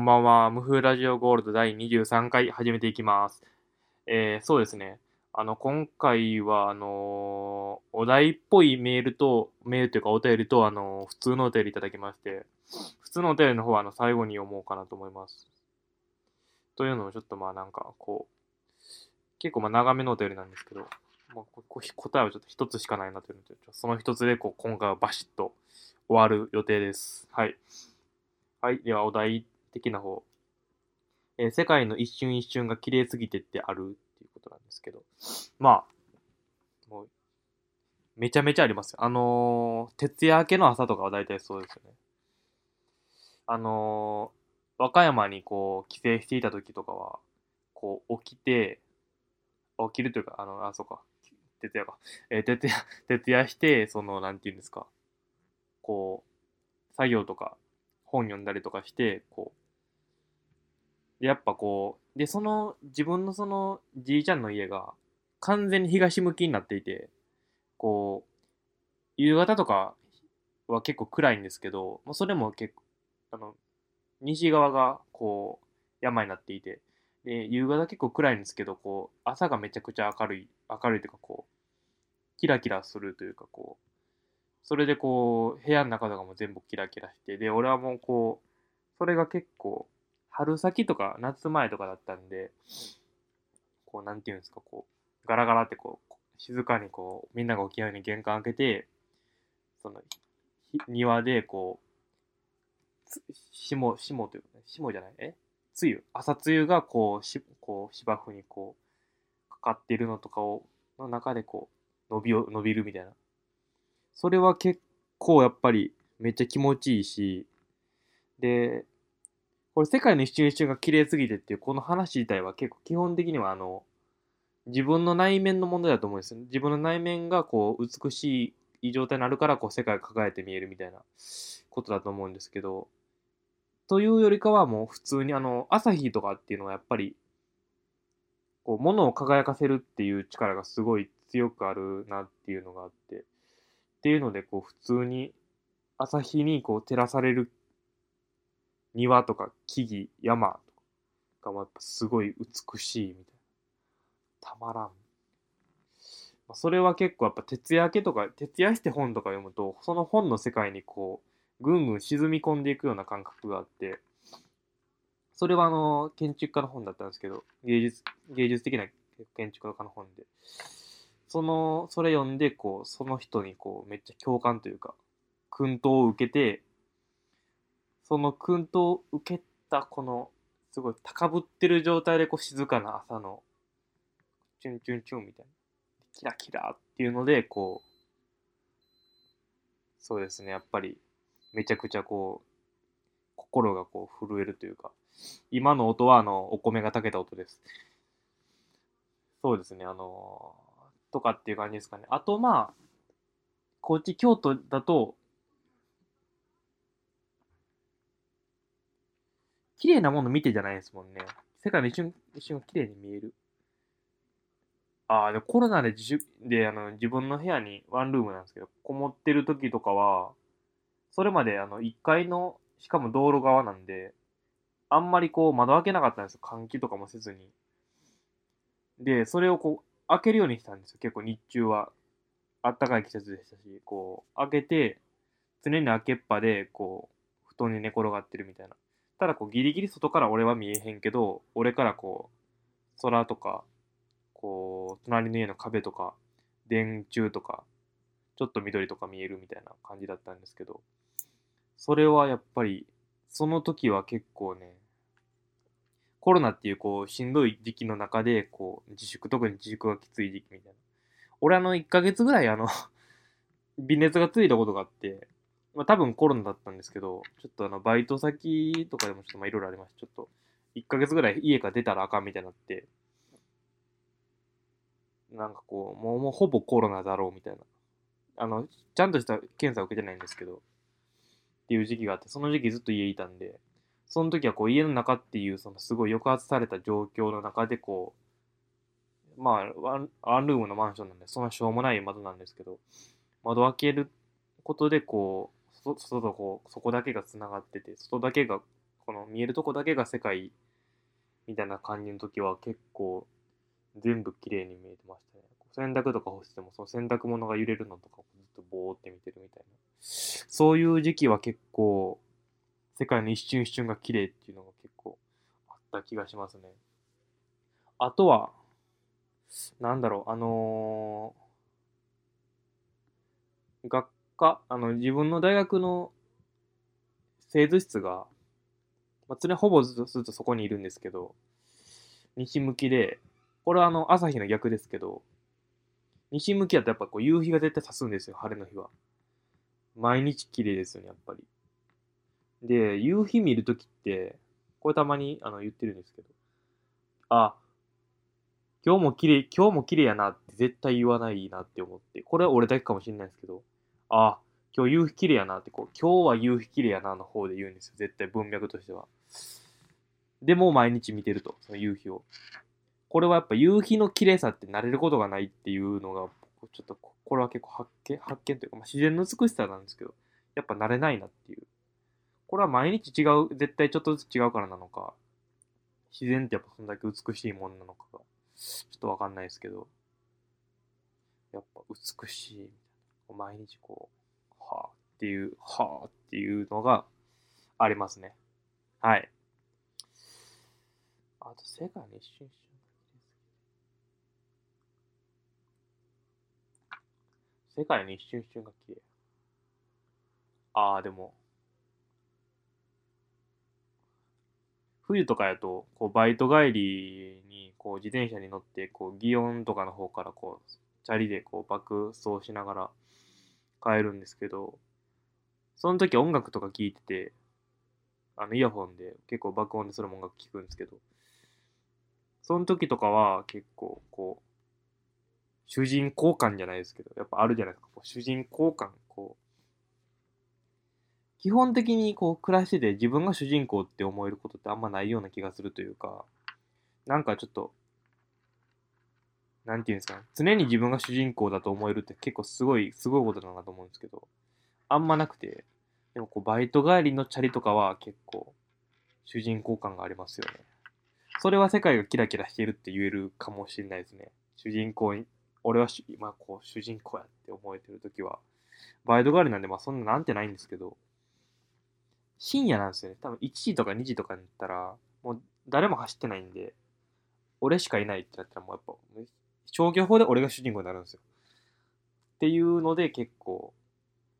んばんは。無風ラジオゴールド第23回始めていきます。えー、そうですね。あの、今回は、あのーお題っぽいメールと、メールというかお便りと、あのー普通のお便りいただきまして、普通のお便りの方は、あの、最後に読もうかなと思います。というのも、ちょっとまあなんか、こう、結構まあ長めのお便りなんですけど、まあ、こ答えはちょっと一つしかないなというので、その一つで、こう、今回はバシッと終わる予定です。はい。はい。では、お題的な方。えー世界の一瞬一瞬が綺麗すぎてってあるっていうことなんですけど。まあ、もう、めちゃめちゃありますよ。あのー徹夜明けの朝とかは大体そうですよね。あのー和歌山にこう、帰省していた時とかは、こう、起きて、起きるというか、あの、あ、そうか、徹夜か。えー徹夜、徹夜して、その、なんていうんですか、こう、作業とか、本読んだりとかして、こう、やっぱこう、で、その、自分のその、じいちゃんの家が、完全に東向きになっていて、こう、夕方とかは結構暗いんですけど、もうそれも結構、あの、西側が、こう、山になっていて、で、夕方結構暗いんですけど、こう、朝がめちゃくちゃ明るい、明るいというか、こう、キラキラするというか、こう、それでこう、部屋の中とかも全部キラキラして、で、俺はもうこう、それが結構、春先とか夏前とかだったんで、こう、なんていうんですか、こう、ガラガラってこう、静かにこう、みんなが起きるように玄関開けて、その、庭でこう、霜、霜というかね、霜じゃない、え？梅雨、朝露がこう、しこう芝生にこう、かかってるのとかを、の中でこう、伸びを、伸びるみたいな。それは結構やっぱりめっちゃ気持ちいいし、で、これ世界の一瞬一瞬が綺麗すぎてっていうこの話自体は結構基本的にはあの、自分の内面の問題だと思うんですよね。自分の内面がこう美しい状態になるからこう世界が輝いて見えるみたいなことだと思うんですけど、というよりかはもう普通にあの、朝日とかっていうのはやっぱり、こう、物を輝かせるっていう力がすごい強くあるなっていうのがあって、っていうのでこう普通に朝日にこう照らされる庭とか木々、山とかがやっぱすごい美しいみたいな。たまらん。まあそれは結構やっぱ徹夜明けとか、徹夜して本とか読むと、その本の世界にこう、ぐんぐん沈み込んでいくような感覚があって、それはあの、建築家の本だったんですけど、芸術、芸術的な建築家の本で、その、それ読んで、こう、その人にこう、めっちゃ共感というか、薫陶を受けて、その薫陶を受けたこの、すごい高ぶってる状態でこう静かな朝の、チュンチュンチュンみたいな、キラキラっていうので、こう、そうですね、やっぱり、めちゃくちゃこう、心がこう震えるというか、今の音はあの、お米が炊けた音です。そうですね、あのとかっていう感じですかね。あとまあ、こっち京都だと、綺麗なもの見てじゃないですもんね。世界の一瞬、一瞬綺麗に見える。ああ、でもコロナで自主であの自分の部屋にワンルームなんですけど、こもってる時とかは、それまであの1階の、しかも道路側なんで、あんまりこう窓開けなかったんですよ。換気とかもせずに。で、それをこう開けるようにしたんですよ。結構日中は。あったかい季節でしたし、こう開けて、常に開けっぱで、こう、布団に寝転がってるみたいな。ただこうギリギリ外から俺は見えへんけど、俺からこう、空とか、こう、隣の家の壁とか、電柱とか、ちょっと緑とか見えるみたいな感じだったんですけど、それはやっぱり、その時は結構ね、コロナっていうこう、しんどい時期の中で、こう、自粛、特に自粛がきつい時期みたいな。俺あの、1ヶ月ぐらいあの、微熱がついたことがあって、まあ多分コロナだったんですけど、ちょっとあの、バイト先とかでもちょっとまあいろいろありました。ちょっと、1ヶ月ぐらい家から出たらあかんみたいになって、なんかこう、もう、もうほぼコロナだろうみたいな。あの、ちゃんとした検査を受けてないんですけど、っていう時期があって、その時期ずっと家いたんで、その時はこう家の中っていう、そのすごい抑圧された状況の中でこう、まあ、ワンワンルームのマンションなんで、そんなしょうもない窓なんですけど、窓開けることでこう、外とこう、そこだけが繋がってて、外だけが、この見えるとこだけが世界みたいな感じの時は結構全部綺麗に見えてましたね。洗濯とか干しても、その洗濯物が揺れるのとかをずっとぼーって見てるみたいな。そういう時期は結構、世界の一瞬一瞬が綺麗っていうのが結構あった気がしますね。あとは、なんだろう、あのー学科、あの、自分の大学の製図室が、まあ、常にほぼずっとずっとそこにいるんですけど、西向きで、これはあの、朝日の逆ですけど、西向きだとやっぱこう夕日が絶対差すんですよ、晴れの日は。毎日綺麗ですよね、やっぱり。で、夕日見るときって、これたまにあの言ってるんですけど、あ、今日も綺麗、今日も綺麗やなって絶対言わないなって思って、これは俺だけかもしれないですけど、あ、今日夕日綺麗やなって、こう、今日は夕日綺麗やなの方で言うんですよ、絶対文脈としては。でも毎日見てると、その夕日を。これはやっぱ夕日の綺麗さって慣れることがないっていうのが、ちょっとこれは結構発見、発見というか、まあ、自然の美しさなんですけど、やっぱ慣れないなっていう。これは毎日違う、絶対ちょっとずつ違うからなのか、自然ってやっぱそんだけ美しいものなのかが、ちょっとわかんないですけど、やっぱ美しい。毎日こう、はぁっていう、はぁっていうのがありますね。はい。あと、世界の一瞬一瞬世界の一瞬一瞬が綺麗。ああ、でも、冬とかやと、こう、バイト帰りに、こう、自転車に乗って、こう、祇園とかの方から、こう、チャリで、こう、爆走しながら帰るんですけど、その時音楽とか聴いてて、あの、イヤホンで、結構爆音でそれも音楽聴くんですけど、その時とかは、結構、こう、主人公感じゃないですけど、やっぱあるじゃないですか。こう主人公感、こう。基本的にこう暮らしてて自分が主人公って思えることってあんまないような気がするというか、なんかちょっと、なんていうんですかね。常に自分が主人公だと思えるって結構すごい、すごいことだなと思うんですけど、あんまなくて、でもこうバイト帰りのチャリとかは結構主人公感がありますよね。それは世界がキラキラしてるって言えるかもしれないですね。主人公に俺はし今こう主人公やって思えてるときは、バイト帰りなんでまあそんななんてないんですけど、深夜なんですよね。多分1時とか2時とかに行ったら、もう誰も走ってないんで、俺しかいないってなったらもうやっぱ、消去法で俺が主人公になるんですよ。っていうので結構、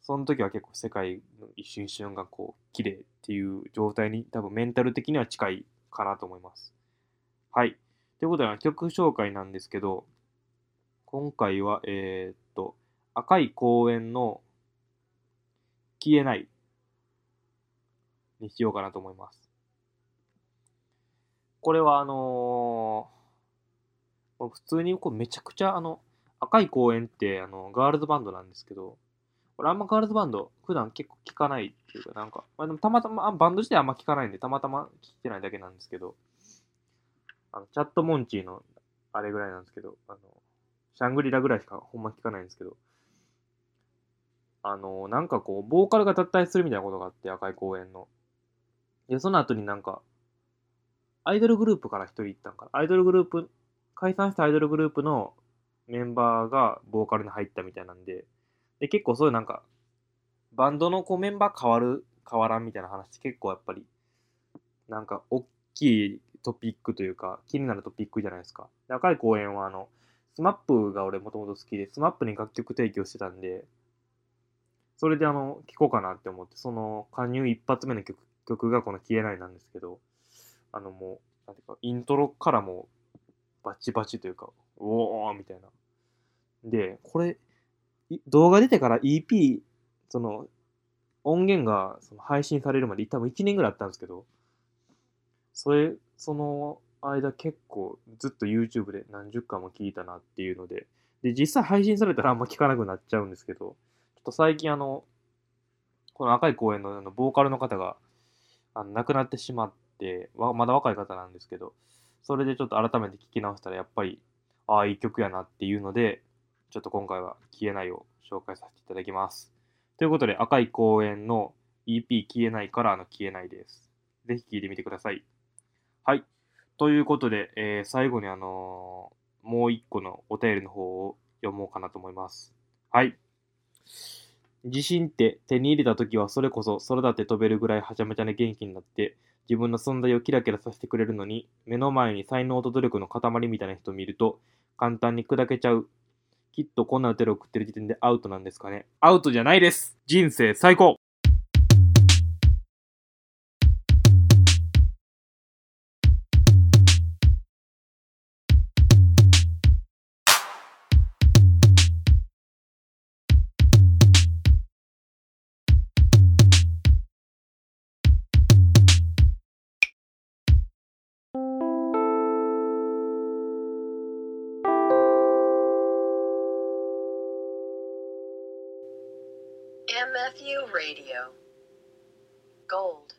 その時は結構世界の一瞬一瞬がこう、綺麗っていう状態に多分メンタル的には近いかなと思います。はい。ということで、曲紹介なんですけど、今回は、えー、っと、赤い公園の消えないにしようかなと思います。これはあのー普通にこうめちゃくちゃあの、赤い公園ってあの、ガールズバンドなんですけど、俺あんまガールズバンド普段結構聞かないっていうかなんか、まあでもたまたま、バンド自体あんま聞かないんで、たまたま聞いてないだけなんですけど、あの、チャットモンチーのあれぐらいなんですけど、あの、シャングリラぐらいしかほんま聞かないんですけど、あの、なんかこう、ボーカルが脱退するみたいなことがあって、赤い公園の。で、その後になんか、アイドルグループから一人行ったんかな。アイドルグループ、解散したアイドルグループのメンバーがボーカルに入ったみたいなんで、で、結構そういうなんか、バンドのこうメンバー変わる、変わらんみたいな話って結構やっぱり、なんか、大きいトピックというか、気になるトピックじゃないですか。で赤い公園はあの、 SMAP が俺もともと好きで、 SMAP に楽曲提供してたんで、それであの、聴こうかなって思って、その加入一発目の曲曲がこの消えないなんですけど、あのもう、なんていうか、イントロからもバチバチというか、おーみたいな。で、これ、動画出てから EP、その、音源がその配信されるまで多分1年ぐらいあったんですけど、それ、その間結構ずっと YouTube で何十回も聞いたなっていうので、で、実際配信されたらあんま聞かなくなっちゃうんですけど、ちょっと最近あの、この赤い公園のあのボーカルの方があの亡くなってしまって、まだ若い方なんですけど、それでちょっと改めて聞き直したらやっぱり、ああ、いい曲やなっていうので、ちょっと今回は消えないを紹介させていただきます。ということで、赤い公園の EP 消えないからの消えないです。ぜひ聞いてみてください。はい。ということで、えー最後にあのーもう一個のお便りの方を読もうかなと思います。はい。地震って手に入れた時はそれこそ空だって飛べるぐらいはちゃめちゃな元気になって自分の存在をキラキラさせてくれるのに目の前に才能と努力の塊みたいな人を見ると簡単に砕けちゃう。きっとこんなテロを送ってる時点でアウトなんですかね。アウトじゃないです人生最高 MFU Radio. Gold.